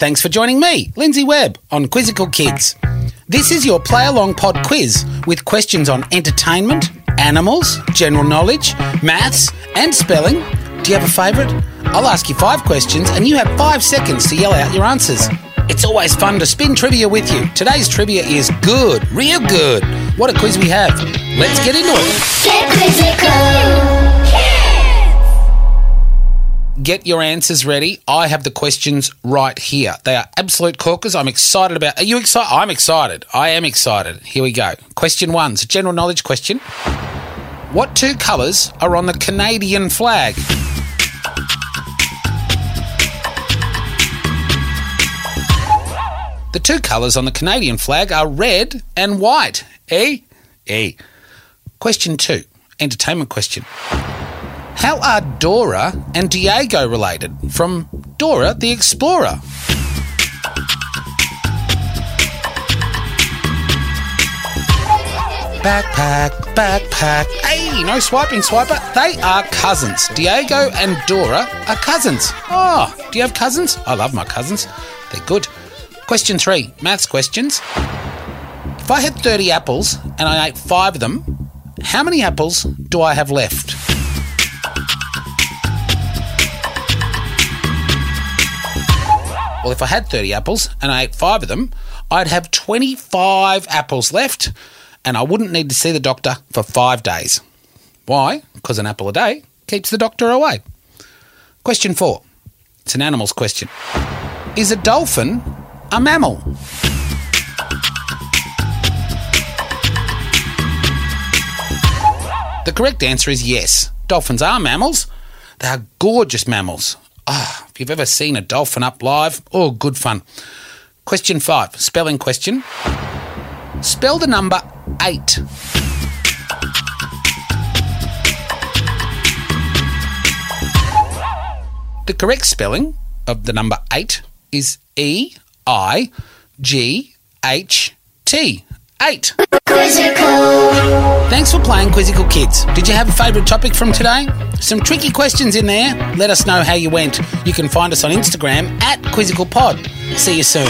Thanks for joining me, Lindsay Webb, on Quizzical Kids. This is your play along pod quiz with questions on entertainment, animals, general knowledge, maths, and spelling. Do you have a favourite? I'll ask you five questions and you have five seconds to yell out your answers. It's always fun to spin trivia with you. Today's trivia is good, real good. What a quiz we have. Let's get into it. Get quizzical. Get your answers ready. I have the questions right here. They are absolute corkers. I'm excited about. Are you excited? I'm excited. I am excited. Here we go. Question one. It's a general knowledge question. What two colours are on the Canadian flag? The two colours on the Canadian flag are red and white. E? E. Question two. Entertainment question. How are Dora and Diego related? From Dora the Explorer. Backpack, backpack. Hey, no swiping, swiper. They are cousins. Diego and Dora are cousins. Oh, do you have cousins? I love my cousins. They're good. Question three, maths questions. If I had 30 apples and I ate five of them, how many apples do I have left? Well, if I had 30 apples and I ate five of them, I'd have 25 apples left and I wouldn't need to see the doctor for five days. Why? Because an apple a day keeps the doctor away. Question four. It's an animals question. Is a dolphin a mammal? The correct answer is yes. Dolphins are mammals. They are gorgeous mammals. Ah, if you've ever seen a dolphin up live, oh, good fun. Question five, spelling question. Spell the number eight. The correct spelling of the number eight is E I G H T. Eight. Quizzical. Thanks for playing Quizzical Kids. Did you have a favourite topic from today? Some tricky questions in there. Let us know how you went. You can find us on Instagram at Quizzical Pod. See you soon.